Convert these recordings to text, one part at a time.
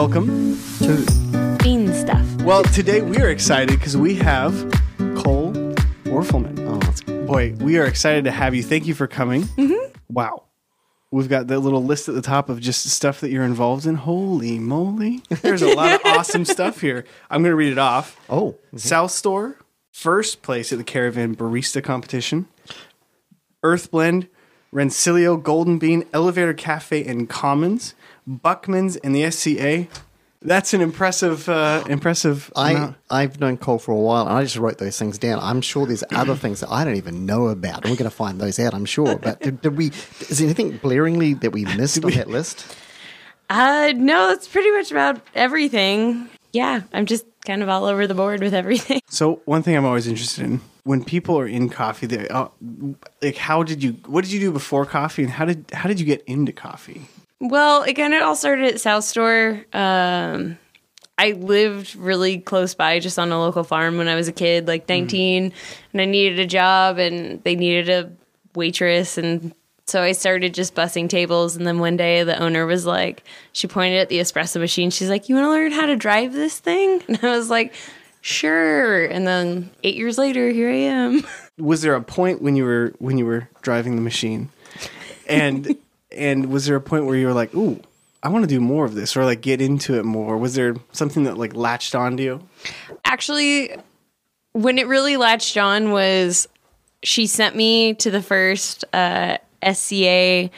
welcome to. Bean stuff. Well, today we are excited because we have Cole Werfelman. Oh, that's Boy, we are excited to have you. Thank you for coming. Mm-hmm. Wow. We've got that little list at the top of just stuff that you're involved in. Holy moly. There's a lot of awesome stuff here. I'm going to read it off. oh, South Store, first place at the Caravan Barista Competition. Earth Blend, Rancilio Golden Bean, Elevator Cafe and Commons, Buckman's, and the SCA. That's an impressive, uh, impressive. I amount. I've known Cole for a while, and I just wrote those things down. I'm sure there's other things that I don't even know about, and we're going to find those out. I'm sure. But did, did we? Is there anything blaringly that we missed on that list? Uh, no, that's pretty much about everything. Yeah, I'm just kind of all over the board with everything. So one thing I'm always interested in when people are in coffee, they uh, like how did you what did you do before coffee and how did how did you get into coffee? Well, again, it all started at South Store. Um, I lived really close by, just on a local farm when I was a kid, like 19, and I needed a job, and they needed a waitress, and so I started just bussing tables. And then one day, the owner was like, she pointed at the espresso machine. She's like, "You want to learn how to drive this thing?" And I was like, "Sure." And then eight years later, here I am. Was there a point when you were when you were driving the machine, and and was there a point where you were like, "Ooh, I want to do more of this," or like get into it more? Was there something that like latched onto you? actually when it really latched on was she sent me to the first uh, SCA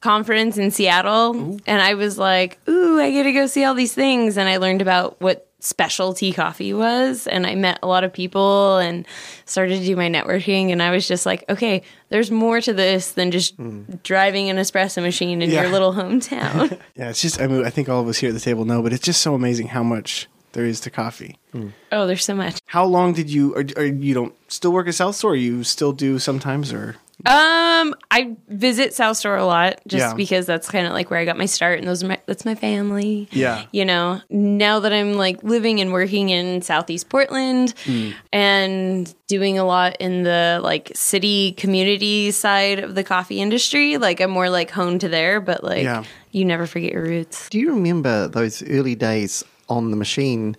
conference in Seattle and I was like, "Ooh, I get to go see all these things." And I learned about what specialty coffee was and I met a lot of people and started to do my networking and I was just like, "Okay, there's more to this than just hmm. driving an espresso machine in Yeah. your little hometown." Yeah, it's just I mean I think all of us here at the table know, but it's just so amazing how much there is to coffee. Hmm. oh, there's so much. How long did you or, or you don't still work at South Store? You still do sometimes or Um, I visit South Store a lot just Yeah. because that's kind of like where I got my start, and those are my that's my family. Yeah. you know. Now that I'm like living and working in Southeast Portland Hmm. and doing a lot in the like city community side of the coffee industry, like I'm more like honed to there. But like, Yeah. you never forget your roots. Do you remember those early days on the machine?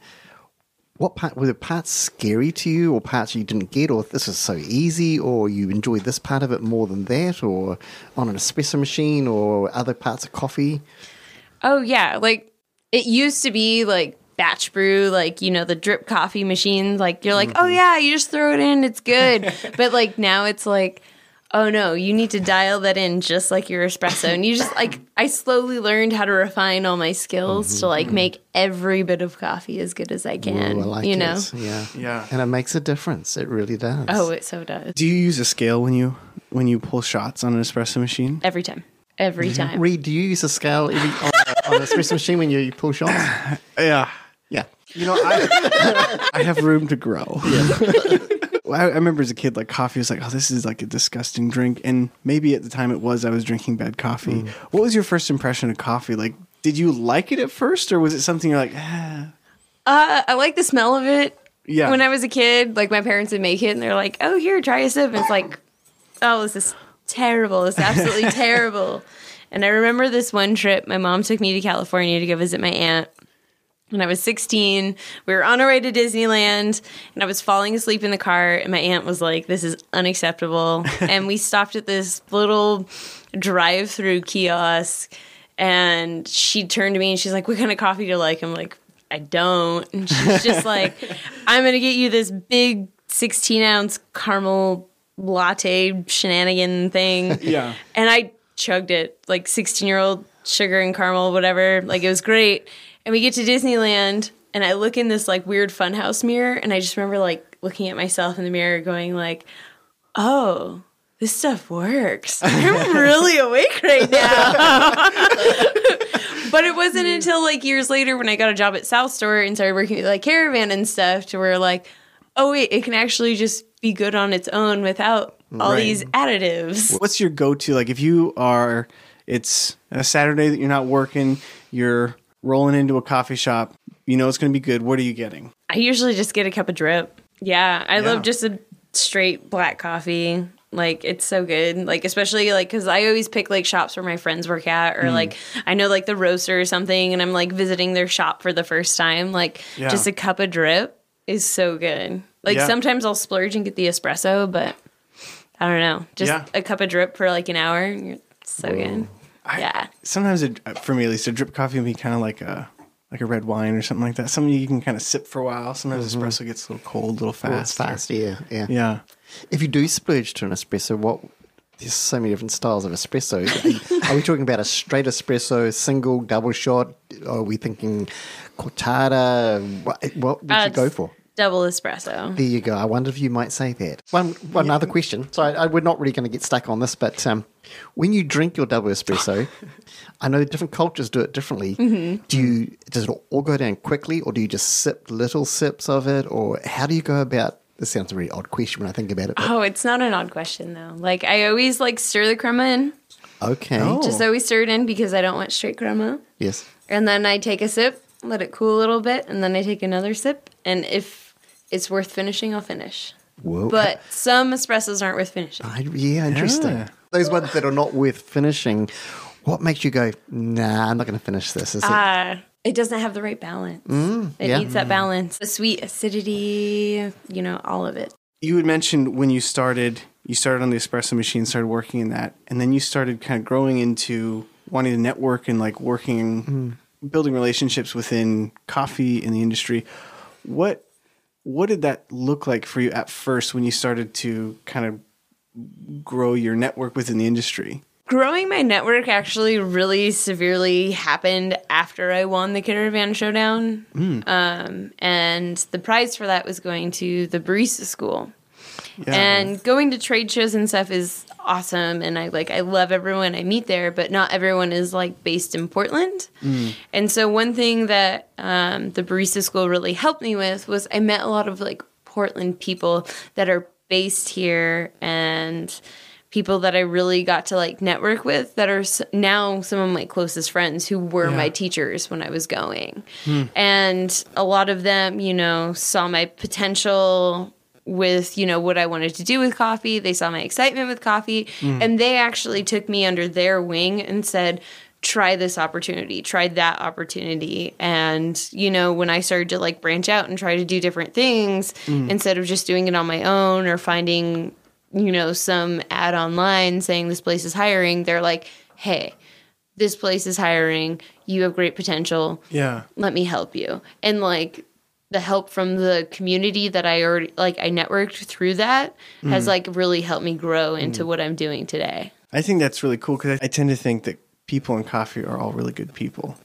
What part were the parts scary to you, or parts you didn't get, or this is so easy, or you enjoyed this part of it more than that, or on an espresso machine, or other parts of coffee? Oh yeah, like it used to be like batch brew, like you know the drip coffee machines. Like you're like, mm-hmm. oh yeah, you just throw it in, it's good. but like now it's like, oh no, you need to dial that in just like your espresso. And you just like I slowly learned how to refine all my skills to mm-hmm. like make every bit of coffee as good as I can. Ooh, I like you it. know. Yeah. Yeah. And it makes a difference. It really does. Oh, it so does Do you use a scale when you when you pull shots on an espresso machine? every time. Every time. Reed, do you use a scale every, on, on an espresso machine when you, you pull shots? Yeah. Yeah. You know, I I have room to grow. Well, I, I remember as a kid, like coffee was like, oh, this is like a disgusting drink, and maybe at the time it was. I was drinking bad coffee. What was your first impression of coffee? Like, did you like it at first, or was it something you're like, ah, Uh, I like the smell of it. yeah? when I was a kid, like my parents would make it and they're like, oh, here, try a sip. And it's like, oh, this is terrible. It's absolutely terrible. And I remember this one trip, my mom took me to California to go visit my aunt. When I was 16, we were on our way to Disneyland and I was falling asleep in the car. And my aunt was like, This is unacceptable. and we stopped at this little drive through kiosk. And she turned to me and she's like, What kind of coffee do you like? I'm like, I don't. And she's just like, I'm going to get you this big 16 ounce caramel latte shenanigan thing. Yeah. And I chugged it like 16 year old sugar and caramel, whatever. Like it was great. And we get to Disneyland and I look in this like weird funhouse mirror and I just remember like looking at myself in the mirror going like, oh, this stuff works. I'm really awake right now. but it wasn't mm. until like years later when I got a job at South Store and started working with like Caravan and stuff to where like, oh wait, it can actually just be good on its own without all Right. these additives. What's your go-to? Like, if you are, it's a Saturday that you're not working, you're rolling into a coffee shop, you know it's going to be good. What are you getting? I usually just get a cup of drip. Yeah, I Yeah. love just a straight black coffee. Like it's so good. Like especially like because I always pick like shops where my friends work at, or mm. like I know like the roaster or something, and I'm like visiting their shop for the first time. Like Yeah. just a cup of drip is so good. Like Yeah. sometimes I'll splurge and get the espresso, but I don't know, just a cup of drip for like an hour. It's so good. I- yeah. Sometimes, it, for me at least, a drip coffee would be kind of like a like a red wine or something like that. Something you can kind of sip for a while. Sometimes espresso gets a little cold, a little fast. Well, it's fast, yeah, yeah. Yeah. If you do splurge to an espresso, what? There's so many different styles of espresso. Are we talking about a straight espresso, single, double shot? Or Are we thinking cortado? What, what would Uh, you go for? Double espresso. There you go. I wonder if you might say that. One, one other question. So I, I, we're not really going to get stuck on this, but um, when you drink your double espresso, I know different cultures do it differently. Mm-hmm. Do you does it all go down quickly, or do you just sip little sips of it, or how do you go about? This sounds a really odd question when I think about it. but- Oh, it's not an odd question though. Like I always like stir the crema in. okay. Oh. Just always stir it in because I don't want straight crema. Yes. And then I take a sip, let it cool a little bit, and then I take another sip. And if it's worth finishing, I'll finish. Whoa. But some espressos aren't worth finishing. I, yeah, interesting. Yeah. Those ones that are not worth finishing. What makes you go? Nah, I'm not going to finish this. Is it? Uh, it doesn't have the right balance. it Mm, yeah. needs that balance. The sweet acidity, you know, all of it. You had mentioned when you started, you started on the espresso machine, started working in that, and then you started kind of growing into wanting to network and like working, building relationships within coffee in the industry. What what did that look like for you at first when you started to kind of grow your network within the industry? Growing my network actually really severely happened after I won the Caravan Showdown. Um, and the prize for that was going to the barista school. Yeah. And going to trade shows and stuff is awesome and I like I love everyone I meet there, but not everyone is like based in Portland. And so one thing that um, the barista school really helped me with was I met a lot of like Portland people that are based here and people that I really got to like network with that are now some of my closest friends who were Yeah. my teachers when I was going. And a lot of them, you know, saw my potential with, you know, what I wanted to do with coffee. They saw my excitement with coffee mm. and they actually took me under their wing and said, try this opportunity, try that opportunity. And, you know, when I started to like branch out and try to do different things mm. instead of just doing it on my own or finding, you know, some ad online saying this place is hiring, they're like, hey, this place is hiring. You have great potential. yeah. Let me help you. And like the help from the community that I already like I networked through that has like really helped me grow into what I'm doing today. I think that's really cool because I, I tend to think that people in coffee are all really good people,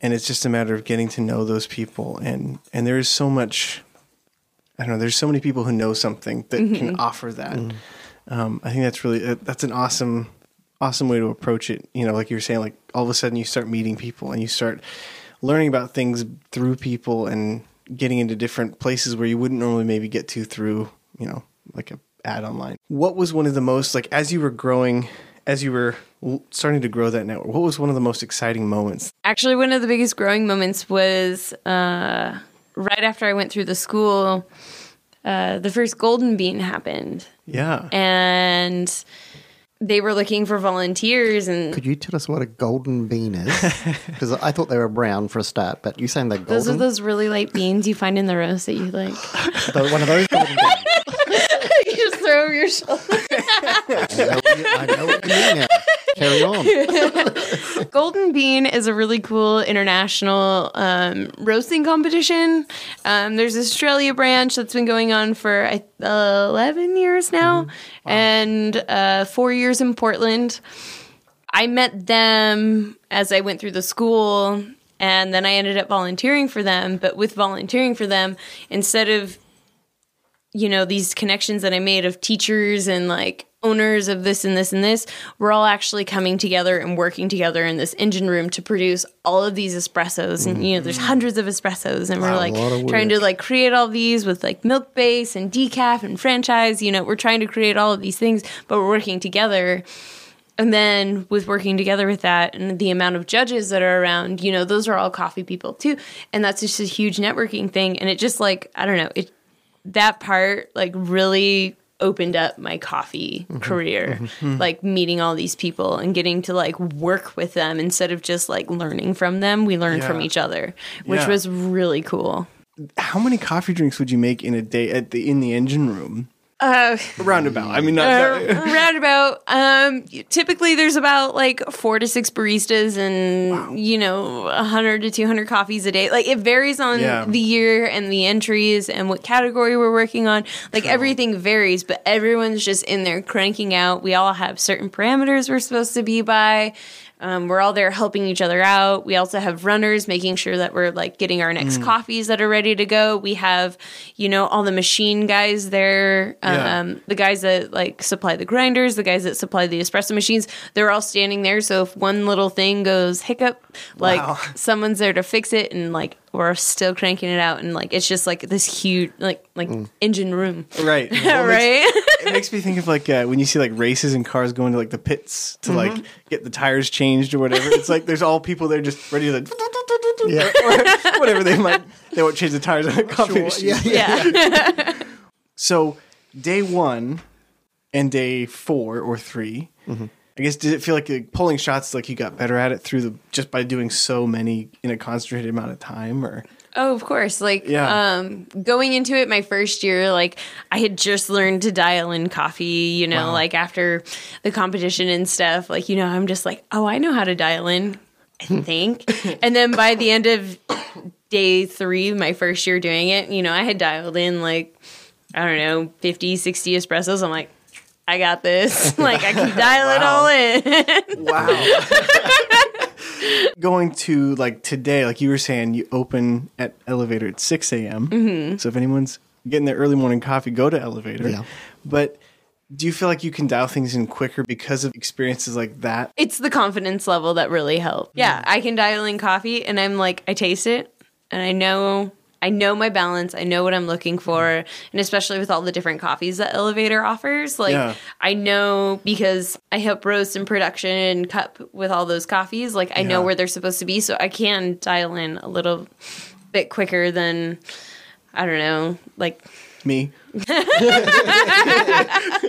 and it's just a matter of getting to know those people. and And there is so much. I don't know. There's so many people who know something that can offer that. Um, I think that's really uh, that's an awesome, awesome way to approach it. You know, like you were saying, like all of a sudden you start meeting people and you start learning about things through people and getting into different places where you wouldn't normally maybe get to through you know like a ad online. What was one of the most like as you were growing, as you were starting to grow that network? What was one of the most exciting moments? Actually, one of the biggest growing moments was uh, right after I went through the school. Uh, the first Golden Bean happened, Yeah, and they were looking for volunteers. And Could you tell us what a golden bean is? Because I thought they were brown for a start, but you're saying they're golden. those are those really light beans you find in the roast that you like. Tho- one of those golden beans. Throw over your shoulder. I know, what you, I know what you mean now. Carry on. Golden Bean is a really cool international um, roasting competition. Um, there's Australia branch that's been going on for uh, 11 years now, and uh, four years in Portland. I met them as I went through the school, and then I ended up volunteering for them. But with volunteering for them, instead of you know these connections that I made of teachers and like owners of this and this and this, we're all actually coming together and working together in this engine room to produce all of these espressos. And you know, there's hundreds of espressos, and we're like trying to like create all these with like milk base and decaf and franchise. You know, we're trying to create all of these things, but we're working together. And then with working together with that and the amount of judges that are around, you know, those are all coffee people too. And that's just a huge networking thing. And it just like, I don't know, it that part like really opened up my coffee mm-hmm. career. Mm-hmm. Hmm. Like meeting all these people and getting to like work with them instead of just like learning from them we learned from each other which Yeah. was really cool. How many coffee drinks would you make in a day at the in the engine room? Uh, Roundabout. I mean, not, uh, roundabout. Um typically there's about like four to six baristas and you know 100 to 200 coffees a day. Like it varies on Yeah. the year and the entries and what category we're working on. Like everything varies but everyone's just in there cranking out. We all have certain parameters we're supposed to be by um, we're all there helping each other out. We also have runners making sure that we're like getting our Mm. next coffees that are ready to go. We have, you know, all the machine guys there, Yeah. um, the guys that like supply the grinders, the guys that supply the espresso machines. They're all standing there. So if one little thing goes hiccup, like Wow. someone's there to fix it, and like we're still cranking it out, and like it's just like this huge like like engine room, right. Well, right? It makes me think of like uh, when you see like races and cars going to like the pits to like get the tires changed or whatever. It's like there's all people there just ready to like, Yeah. or whatever they might. They won't change the tires on a coffee machine. yeah, yeah. yeah. So day one and day four or 3 I guess did it feel like uh, pulling shots like you got better at it through the just by doing so many in a concentrated amount of time or Oh, of course. Like, Yeah. um, going into it my first year, like I had just learned to dial in coffee, you know, Wow. like after the competition and stuff, like, you know, I'm just like, oh, I know how to dial in, I think. and then by the end of day three, my first year doing it, you know, I had dialed in like, I don't know, 50, 60 espressos. I'm like, I got this. like, I can dial it all in. Wow. Going to like today, like you were saying, you open at elevator at six a.m. Mm-hmm. So if anyone's getting their early morning coffee, go to elevator. Yeah. But do you feel like you can dial things in quicker because of experiences like that? it's the confidence level that really helped. Yeah, I can dial in coffee and I'm like I taste it and I know I know my balance, I know what I'm looking mm-hmm. for, and especially with all the different coffees that Elevator offers, like Yeah. I know because I help roast and production and cup with all those coffees, like I know where they're supposed to be, so I can dial in a little bit quicker than I don't know, like Me, yeah,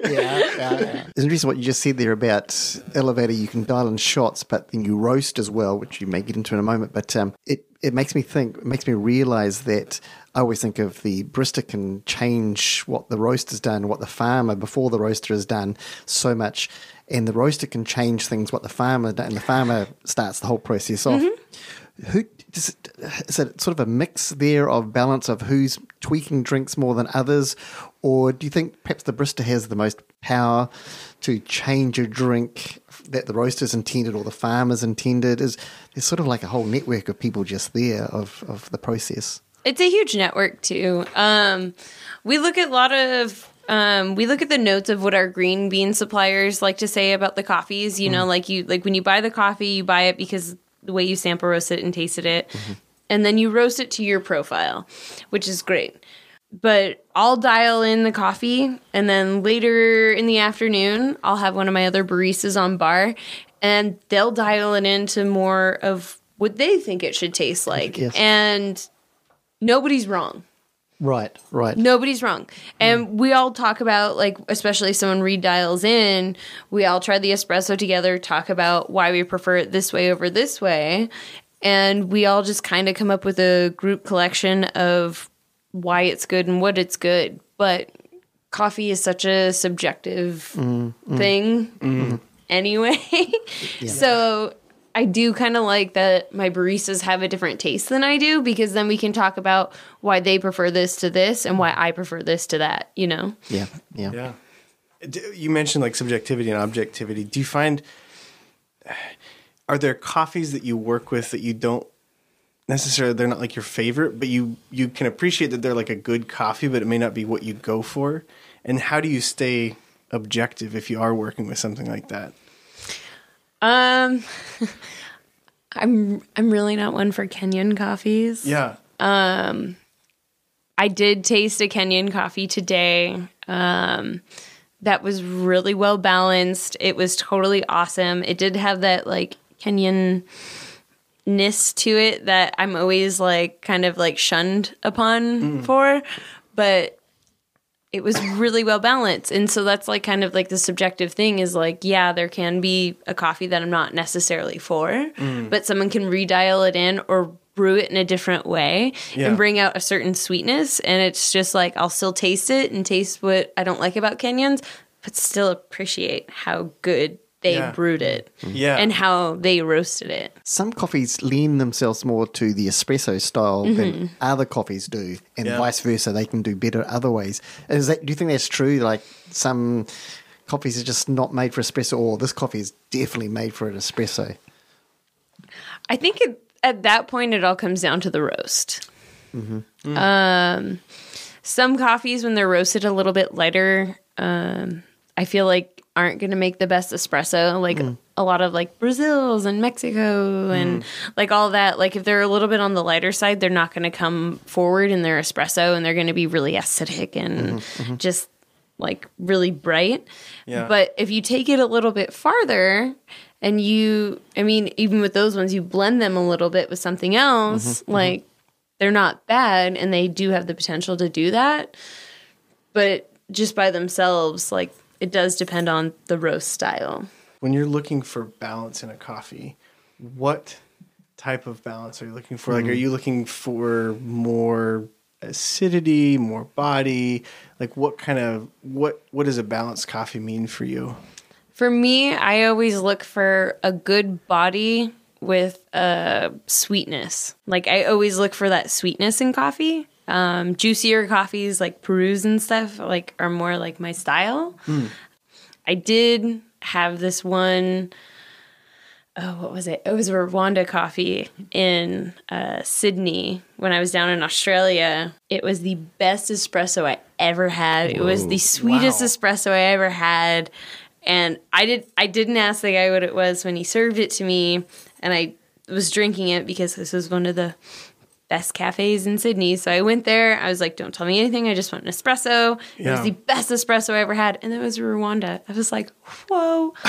yeah, yeah. It's interesting what you just said there about elevator. You can dial in shots, but then you roast as well, which you may get into in a moment. But um, it it makes me think, it makes me realize that I always think of the barista can change what the roaster's done, what the farmer before the roaster has done so much, and the roaster can change things what the farmer and the farmer starts the whole process off. Who does it, is it sort of a mix there of balance of who's tweaking drinks more than others, or do you think perhaps the barista has the most power to change a drink that the roasters intended or the farmers intended? Is there's sort of like a whole network of people just there of of the process? It's a huge network too. Um, we look at a lot of um, we look at the notes of what our green bean suppliers like to say about the coffees. You know, like you like when you buy the coffee, you buy it because the way you sample roast it and tasted it, mm-hmm. and then you roast it to your profile, which is great. But I'll dial in the coffee, and then later in the afternoon, I'll have one of my other baristas on bar, and they'll dial it into more of what they think it should taste like. Yes. And nobody's wrong. Right, right. Nobody's wrong. And we all talk about, like, especially if someone redials in, we all try the espresso together, talk about why we prefer it this way over this way. And we all just kind of come up with a group collection of why it's good and what it's good. But coffee is such a subjective mm, mm. thing mm-hmm. anyway. So I do kind of like that my baristas have a different taste than I do because then we can talk about why they prefer this to this and why I prefer this to that, you know? Yeah, yeah. Yeah. You mentioned like subjectivity and objectivity. Do you find are there coffees that you work with that you don't necessarily they're not like your favorite, but you you can appreciate that they're like a good coffee, but it may not be what you go for? And how do you stay objective if you are working with something like that? Um I'm I'm really not one for Kenyan coffees. Yeah. Um, I did taste a Kenyan coffee today. Um, that was really well balanced. It was totally awesome. It did have that like Kenyan ness to it that I'm always like kind of like shunned upon for, but it was really well balanced. And so that's like kind of like the subjective thing is like, yeah, there can be a coffee that I'm not necessarily for, Mm. but someone can redial it in or brew it in a different way Yeah. and bring out a certain sweetness. And it's just like, I'll still taste it and taste what I don't like about Kenyans, but still appreciate how good they Yeah. brewed it Yeah. and how they roasted it. Some coffees lean themselves more to the espresso style than other coffees do, and Yeah. vice versa. They can do better other ways. Is that? Do you think that's true? Like some coffees are just not made for espresso, or this coffee is definitely made for an espresso. I think it, at that point it all comes down to the roast. Um, some coffees when they're roasted a little bit lighter, um, I feel like aren't going to make the best espresso. Like mm. a lot of like Brazils and Mexico and mm. like all that. Like if they're a little bit on the lighter side, they're not going to come forward in their espresso and they're going to be really acidic and mm-hmm, mm-hmm. just like really bright. Yeah. But if you take it a little bit farther and you, I mean, even with those ones, you blend them a little bit with something else, mm-hmm, like they're not bad and they do have the potential to do that. But just by themselves, like it does depend on the roast style. when you're looking for balance in a coffee, what type of balance are you looking for? Like, are hmm. you looking for more acidity, more body? Like, what kind of what what does a balanced coffee mean for you? For me, I always look for a good body with a sweetness. Like I always look for that sweetness in coffee. Um, juicier coffees like Peru's and stuff like are more like my style. I did have this one oh, what was it? It was a Rwanda coffee in uh, Sydney when I was down in Australia. It was the best espresso I ever had. It was the sweetest Wow. espresso I ever had. And I did I didn't ask the guy what it was when he served it to me and I was drinking it because this was one of the best cafes in Sydney. So I went there. I was like, don't tell me anything. I just want an espresso. It was the best espresso I ever had. And it was Rwanda. I was like, whoa.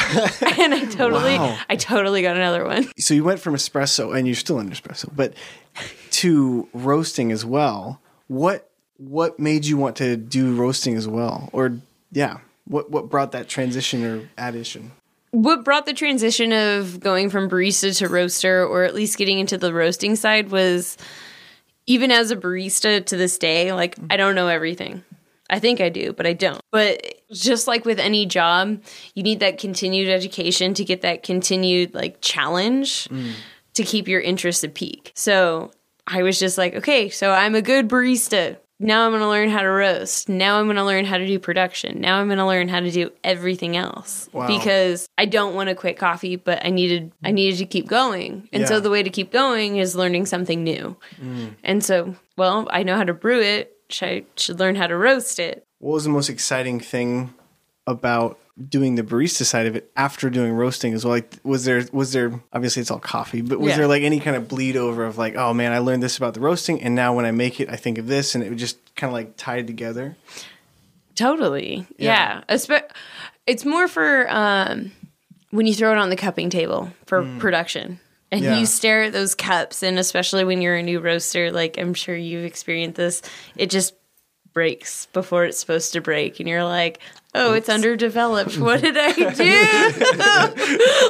and I totally, Wow. I totally got another one. So you went from espresso, and you're still in espresso, but to roasting as well. What what made you want to do roasting as well? Or yeah, what what brought that transition or addition? What brought the transition of going from barista to roaster, or at least getting into the roasting side, was even as a barista to this day, like I don't know everything. I think I do, but I don't. But just like with any job, you need that continued education to get that continued like challenge mm. to keep your interest at peak. So I was just like, okay, so I'm a good barista. Now I'm going to learn how to roast. Now I'm going to learn how to do production. Now I'm going to learn how to do everything else Wow. because I don't want to quit coffee, but I needed I needed to keep going. And so the way to keep going is learning something new. Mm. And so, well, I know how to brew it. I should learn how to roast it. What was the most exciting thing about doing the barista side of it after doing roasting as well? Like, was there was there obviously it's all coffee, but was Yeah. there like any kind of bleed over of like, oh man, I learned this about the roasting, and now when I make it, I think of this, and it just kind of like tied together. Totally. Yeah. Yeah. It's more for um, when you throw it on the cupping table for production. And Yeah. you stare at those cups, and especially when you're a new roaster, like I'm sure you've experienced this, it just breaks before it's supposed to break. And you're like, oh, it's underdeveloped. What did I do?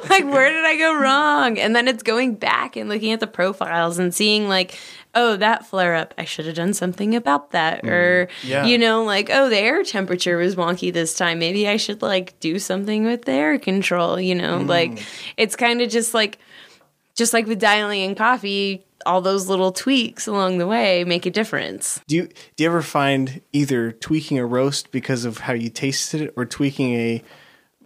like, where did I go wrong? And then it's going back and looking at the profiles and seeing, like, oh, that flare up, I should have done something about that. Mm. Or, Yeah. you know, like, oh, the air temperature was wonky this time. Maybe I should, like, do something with the air control, you know? Like, mm. it's kind of just like, just like with dialing in coffee, all those little tweaks along the way make a difference. Do you do you ever find either tweaking a roast because of how you tasted it, or tweaking a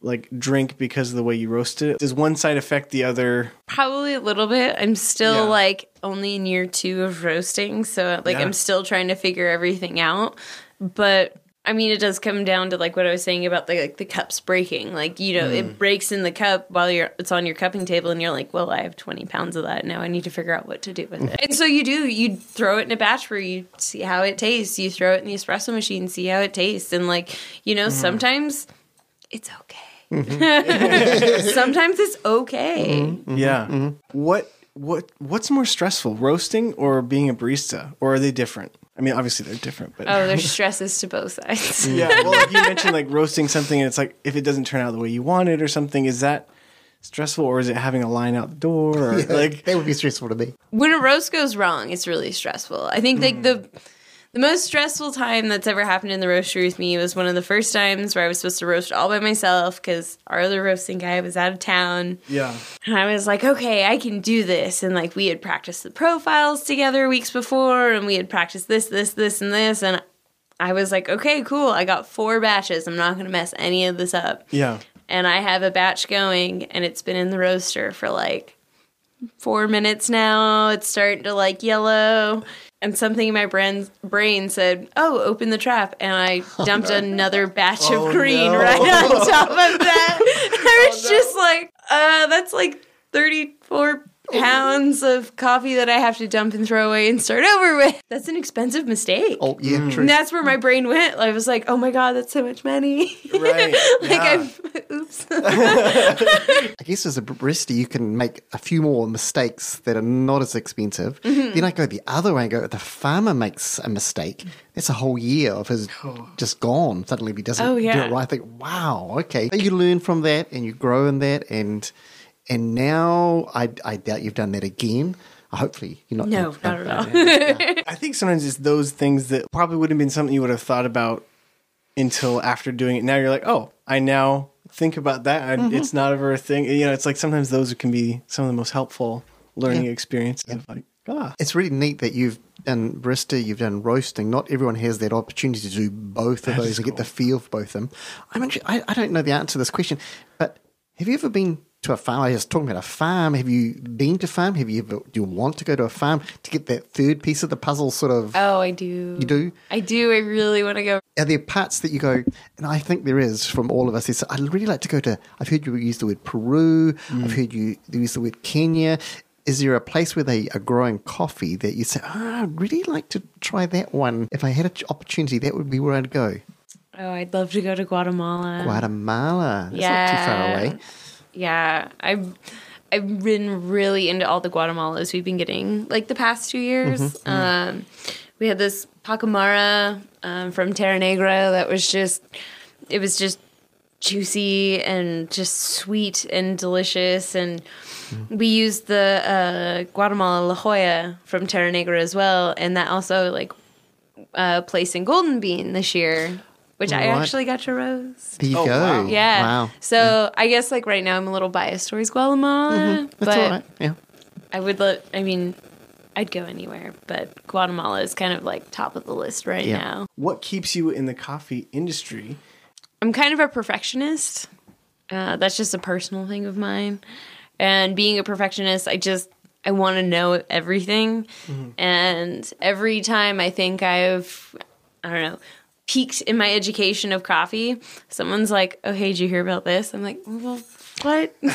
like drink because of the way you roasted it? Does one side affect the other? Probably a little bit. I'm still Yeah. like only in year two of roasting, so like Yeah. I'm still trying to figure everything out. But I mean, it does come down to like what I was saying about the like the cups breaking. Like you know, Mm. it breaks in the cup while you're it's on your cupping table, and you're like, well, I have 20 pounds of that now. I need to figure out what to do with it. and so you do. You throw it in a batch where you see how it tastes. You throw it in the espresso machine, see how it tastes, and like you know, mm-hmm. sometimes it's okay. Mm-hmm. sometimes it's okay. Mm-hmm. Yeah. What what what's more stressful, roasting or being a barista, or are they different? I mean, obviously they're different, but Oh, there's stresses to both sides. yeah. Well, like you mentioned, like roasting something, and it's like if it doesn't turn out the way you want it or something, is that stressful, or is it having a line out the door, or like that would be stressful to me. when a roast goes wrong, it's really stressful. I think like the mm. The most stressful time that's ever happened in the roastery with me was one of the first times where I was supposed to roast all by myself because our other roasting guy was out of town. yeah, And I was like, okay, I can do this. And like we had practiced the profiles together weeks before, and we had practiced this, this, this, and this. And I was like, okay, cool. I got four batches. I'm not going to mess any of this up. yeah. And I have a batch going, and it's been in the roaster for like four minutes now. It's starting to like yellow. And something in my brain, brain said, Oh, open the trap. And I dumped another batch Oh, of green no. right on top of that. I was just like, uh, that's like 34 pounds of coffee that I have to dump and throw away and start over with. That's an expensive mistake. Oh yeah, Mm. true. And that's where my brain went. I was like, oh my God, that's so much money. Right, like, yeah. I'm, oops. I guess as a barista, you can make a few more mistakes that are not as expensive. Mm-hmm. Then I go the other way and go, the farmer makes a mistake, that's a whole year of his just gone. Suddenly, if he doesn't Oh, do it right, I think, wow, okay. You learn from that and you grow in that. And and now I, I doubt you've done that again. Hopefully, you're not. No, not at all. I think sometimes it's those things that probably wouldn't have been something you would have thought about until after doing it. Now you're like, oh, I now think about that. and It's not ever a thing. You know, it's like sometimes those can be some of the most helpful learning Yeah. experiences. Of like, ah, It's really neat that you've done barista, you've done roasting. Not everyone has that opportunity to do both of That those is and get the feel of both of them. I'm actually, I, I don't know the answer to this question, but have you ever been to a farm? I was talking about a farm. Have you been to a farm? Have you ever, do you want to go to a farm to get that third piece of the puzzle sort of? Oh, I do. You do? I do. I really want to go. Are there parts that you go, and I think there is from all of us, is I'd really like to go to, I've heard you use the word Peru, mm. I've heard you use the word Kenya. Is there a place where they are growing coffee that you say, oh, I'd really like to try that one? If I had an opportunity, that would be where I'd go. Oh, I'd love to go to Guatemala. Guatemala. That's not too far away. Yeah, I've I've been really into all the Guatemalas we've been getting like the past two years. Mm-hmm, Um, we had this Pacamara um, from Terra Negra that was just it was just juicy and just sweet and delicious and Mm-hmm. we used the uh, Guatemala La Jolla from Terra Negra as well and that also like uh, placed in Golden Bean this year which I actually got to roast. There you Oh, go. wow. Yeah. Wow. So I guess like right now I'm a little biased towards Guatemala, That's but all right. Yeah. I would let. I mean, I'd go anywhere, but Guatemala is kind of like top of the list right Yeah. now. what keeps you in the coffee industry? I'm kind of a perfectionist. Uh, that's just a personal thing of mine, and being a perfectionist, I just I want to know everything, and every time I think I've I don't know peaked in my education of coffee, someone's like, "Oh, hey, did you hear about this?" I'm like, "Well, what?" like,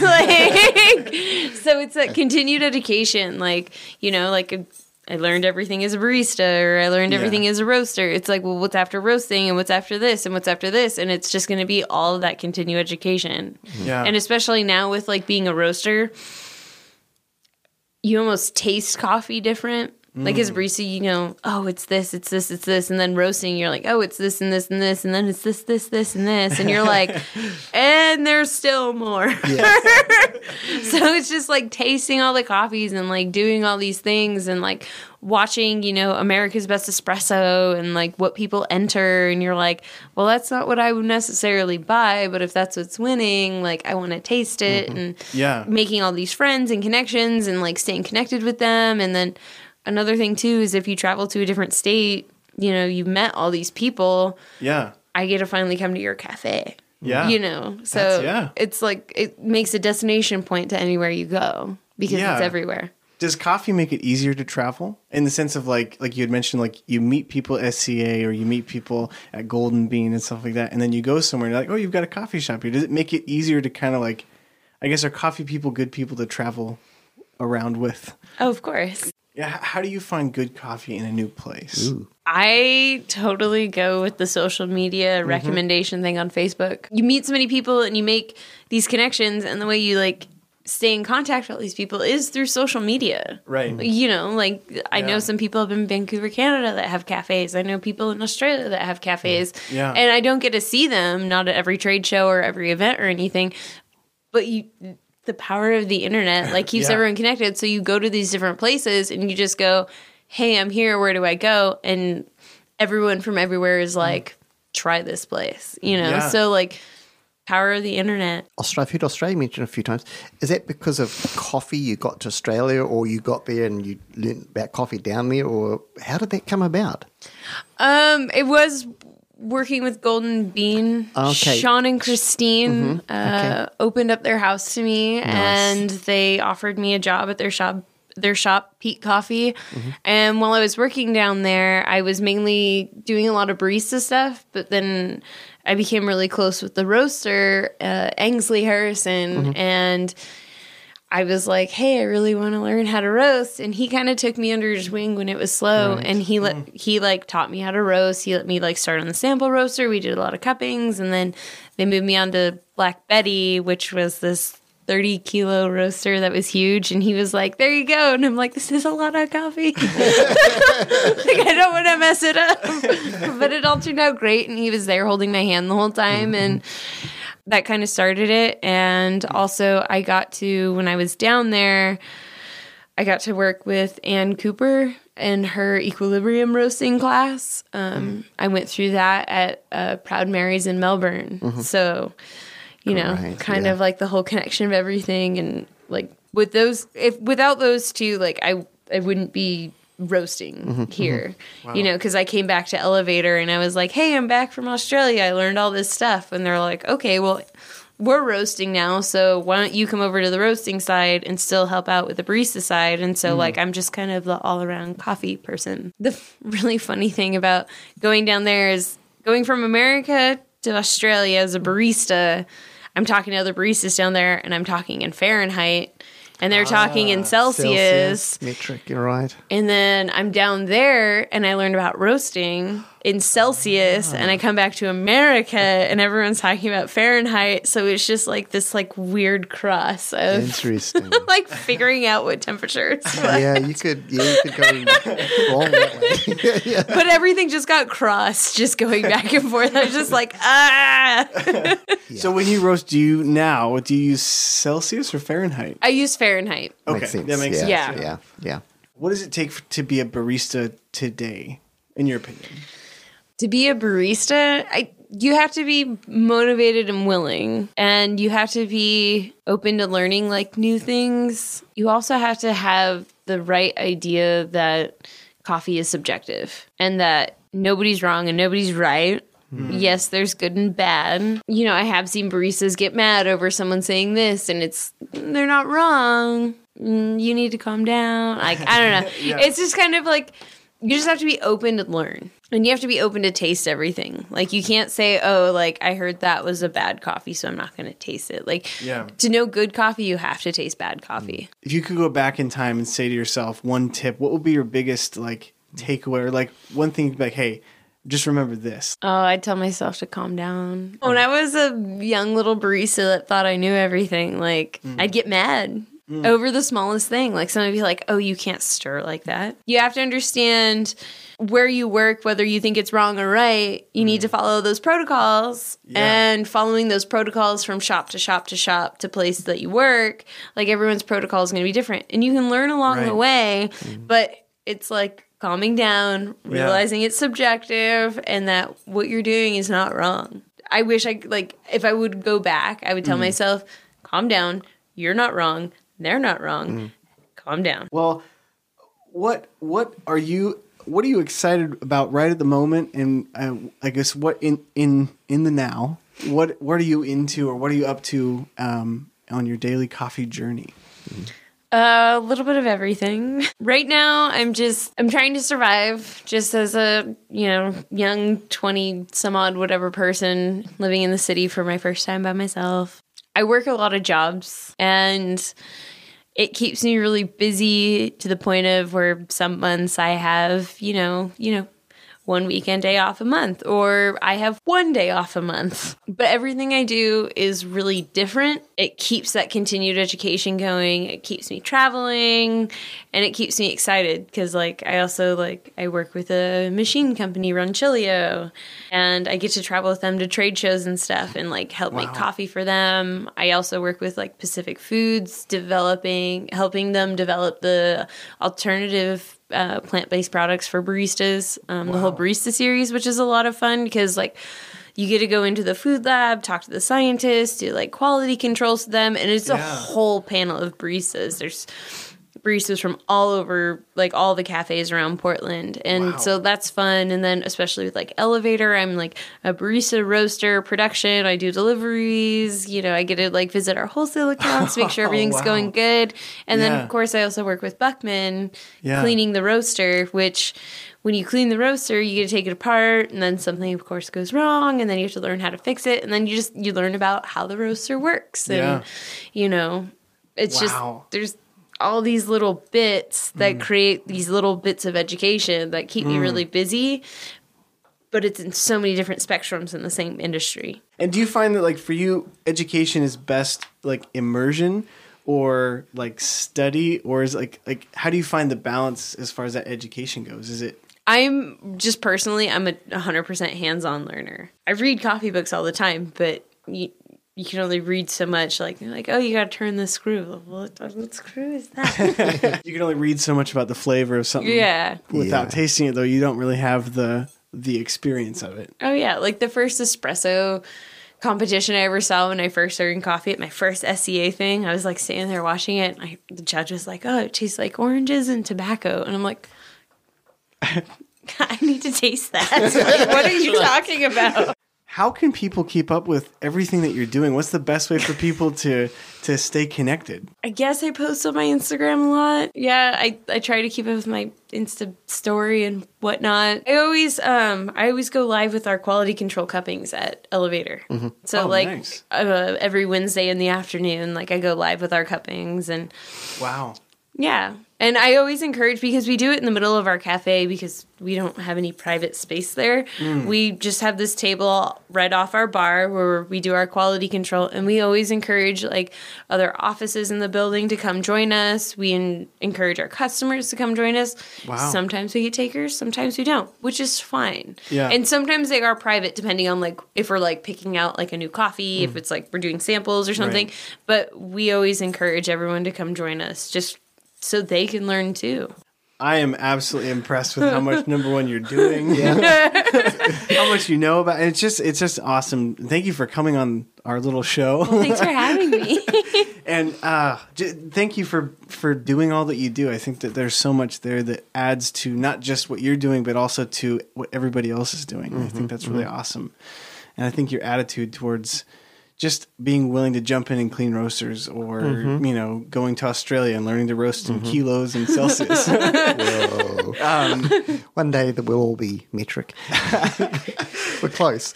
so it's a continued education, like you know, like. A, I learned everything as a barista, or I learned Yeah. everything as a roaster. It's like, well, what's after roasting, and what's after this, and what's after this, and it's just going to be all of that continued education. Mm-hmm. Yeah, And especially now with like being a roaster, you almost taste coffee different. Like as barista, mm. you know, oh, it's this, it's this, it's this, and then roasting, you're like, oh, it's this and this and this, and then it's this, this, this, and this, and you're like, and there's still more. so it's just like tasting all the coffees and like doing all these things and like watching, you know, America's Best Espresso and like what people enter, and you're like, well, that's not what I would necessarily buy, but if that's what's winning, like I want to taste it mm-hmm. and yeah, making all these friends and connections and like staying connected with them. And then another thing too is if you travel to a different state, you know, you've met all these people. yeah, I get to finally come to your cafe. yeah. You know, so That's- yeah. it's like it makes a destination point to anywhere you go because Yeah. it's everywhere. Does coffee make it easier to travel in the sense of like like you had mentioned like you meet people at SCA or you meet people at Golden Bean and stuff like that and then you go somewhere and you're like oh you've got a coffee shop here does it make it easier to kind of like I guess are coffee people good people to travel around with Oh, of course. Yeah how do you find good coffee in a new place I totally go with the social media Mm-hmm. recommendation thing on Facebook. You meet so many people and you make these connections, and the way you like stay in contact with all these people is through social media. Right. You know, like I Yeah. know some people up in Vancouver, Canada that have cafes. I know people in Australia that have cafes. Yeah. And I don't get to see them, not at every trade show or every event or anything. But you the power of the internet like keeps Yeah. everyone connected. So you go to these different places and you just go, Hey, I'm here, where do I go? And everyone from everywhere is like, try this place. You know? Yeah. So like power of the internet. Australia, I've heard Australia mentioned a few times. Is that because of coffee you got to Australia, or you got there and you learned about coffee down there, or how did that come about? Um, it was working with Golden Bean. Okay. Sean and Christine uh, opened up their house to me, and they offered me a job at their shop. Their shop, Pete Coffee, and while I was working down there, I was mainly doing a lot of barista stuff. But then I became really close with the roaster, uh, Angsley Harrison, and I was like, "Hey, I really want to learn how to roast," and he kind of took me under his wing when it was slow, and he let mm-hmm. he like taught me how to roast. He let me like start on the sample roaster. We did a lot of cuppings, and then they moved me on to Black Betty, which was this. 30 kilo roaster that was huge and he was like there you go and i'm like this is a lot of coffee like i don't want to mess it up but it all turned out great and he was there holding my hand the whole time mm-hmm. and that kind of started it. And also, I got to, when I was down there, I got to work with Anne Cooper in her equilibrium roasting class. Um, I went through that at uh, Proud Mary's in Melbourne. So, you know, Great, kind yeah. of like the whole connection of everything. And like with those, if without those two, like I, I wouldn't be roasting mm-hmm, mm-hmm. here, you know, because I came back to Elevator and I was like, hey, I'm back from Australia. I learned all this stuff. And they're like, okay, well, we're roasting now. So why don't you come over to the roasting side and still help out with the barista side? And so, mm-hmm. like, I'm just kind of the all around coffee person. The f- really funny thing about going down there is going from America to Australia as a barista. I'm talking to other baristas down there and I'm talking in Fahrenheit. And they're talking in ah, Celsius. metric, you're right. And then I'm down there and I learned about roasting in Celsius and I come back to America and everyone's talking about Fahrenheit. So it's just like this like weird cross of Interesting. like figuring out what temperature it's like. yeah, you could. Yeah, you could go wrong that way. But everything just got crossed, just going back and forth. I was just like, ah. So when you roast, do you now do you use Celsius or Fahrenheit? I use Fahrenheit. Okay, makes sense. that makes yeah, sense. Yeah. yeah, yeah. What does it take to be a barista today, in your opinion? To be a barista, I you have to be motivated and willing and you have to be open to learning like new things. You also have to have the right idea that coffee is subjective and that nobody's wrong and nobody's right. Yes, there's good and bad. You know, I have seen baristas get mad over someone saying this and it's they're not wrong. Mm, You need to calm down. Like I don't know. It's just kind of like you just have to be open to learn and you have to be open to taste everything. Like you can't say oh like i heard that was a bad coffee so i'm not going to taste it. Like Yeah. to know good coffee you have to taste bad coffee. Mm. If you could go back in time and say to yourself one tip, what would be your biggest like takeaway or like one thing you'd like, hey, just remember this. oh i'd tell myself to calm down. When i was a young little barista that thought i knew everything like mm. i'd get mad mm. over the smallest thing. Like somebody would be like oh you can't stir like that. You have to understand where you work whether you think it's wrong or right you need to mm. follow those protocols and following those protocols from shop to shop to shop to place that you work like everyone's protocol is going to be different and you can learn along the Right. way mm. but it's like calming down realizing it's subjective and that what you're doing is not wrong. I wish i like if i would go back i would tell mm. myself calm down. You're not wrong. They're not wrong. Calm down. Well, what what are you what are you excited about right at the moment and uh, I guess what in in in the now? What what are you into or what are you up to um, on your daily coffee journey? A little bit of everything. Right now, I'm just I'm trying to survive just as a, you know, young 20 some odd whatever person living in the city for my first time by myself. I work a lot of jobs and it keeps me really busy to the point of where some months I have, you know, you know, one weekend day off a month, or I have one day off a month. But everything I do is really different. It keeps that continued education going. It keeps me traveling and it keeps me excited because like I also like I work with a machine company Rancilio and I get to travel with them to trade shows and stuff and like help make coffee for them. I also work with like Pacific Foods developing helping them develop the alternative uh, plant-based products for baristas um, the whole barista series which is a lot of fun because like you get to go into the food lab talk to the scientists do like quality controls to them and it's a whole panel of baristas. There's baristas from all over like all the cafes around Portland. And so that's fun. And then especially with like Elevator, I'm like a barista roaster production. I do deliveries, you know, I get to like visit our wholesale accounts, make sure oh, everything's Wow. going good. And then of course I also work with Buckman Yeah. cleaning the roaster, which when you clean the roaster, you get to take it apart and then something of course goes wrong and then you have to learn how to fix it and then you just you learn about how the roaster works and Yeah. you know it's Wow. just there's all these little bits that Mm. create these little bits of education that keep me really busy but it's in so many different spectrums in the same industry And do you find that like for you, education is best like immersion or like study, or is like like how do you find the balance as far as that education goes? Is it i'm just personally i'm a 100% hands-on learner i read coffee books all the time but you, you can only read so much like like oh you gotta turn this screw what, what screw is that you can only read so much about the flavor of something yeah without Yeah. tasting it though you don't really have the the experience of it. Oh yeah, like the first espresso competition I ever saw when I first started in coffee at my first SCA thing. I was like sitting there watching it, and I, the judge was like, "Oh, it tastes like oranges and tobacco," and I'm like, "I need to taste that. Like, what are you talking about?" How can people keep up with everything that you're doing? What's the best way for people to to stay connected? I guess I post on my Instagram a lot. Yeah, I, I try to keep up with my Insta story and whatnot. I always um I always go live with our quality control cuppings at Elevator. So Oh, like nice. uh, every Wednesday in the afternoon, like I go live with our cuppings and Wow. yeah. And I always encourage because we do it in the middle of our cafe because we don't have any private space there. Mm. We just have this table right off our bar where we do our quality control and we always encourage like other offices in the building to come join us. We en- encourage our customers to come join us. Wow. Sometimes we get takers, sometimes we don't, which is fine. Yeah. And sometimes they are private depending on like if we're like picking out like a new coffee, if mm. it's like we're doing samples or something. Right. But we always encourage everyone to come join us just so they can learn too. I am absolutely impressed with how much number one you're doing. how much you know about it's just it's just awesome. Thank you for coming on our little show. Thanks for having me. and uh j- thank you for for doing all that you do. I think that there's so much there that adds to not just what you're doing but also to what everybody else is doing. I think that's really awesome. And I think your attitude towards just being willing to jump in and clean roasters or mm-hmm. you know going to australia and learning to roast in mm-hmm. kilos and celsius um, One day that will all be metric. We're close.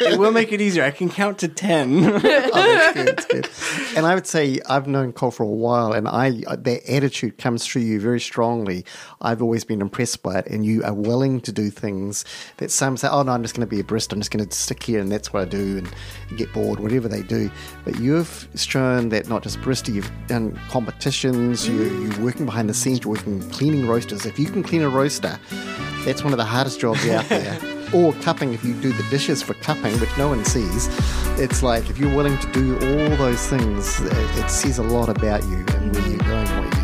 it will make it easier i can count to 10 Oh, that's good, that's good. And I would say I've known Cole for a while, and I uh, that attitude comes through you very strongly. I've always been impressed by it, and you are willing to do things that some say, "Oh no, I'm just going to be a barista. I'm just going to stick here, and that's what I do," and get bored, whatever they do. But you've shown that not just barista, you've done competitions. You, you're working behind the scenes. You're working cleaning roasters. If you can clean a roaster, that's one of the hardest jobs out there. or cupping if you do the dishes for cupping, which no one sees. It's like if you're willing to do all those things, it, it says a lot about you and where you're going, what you're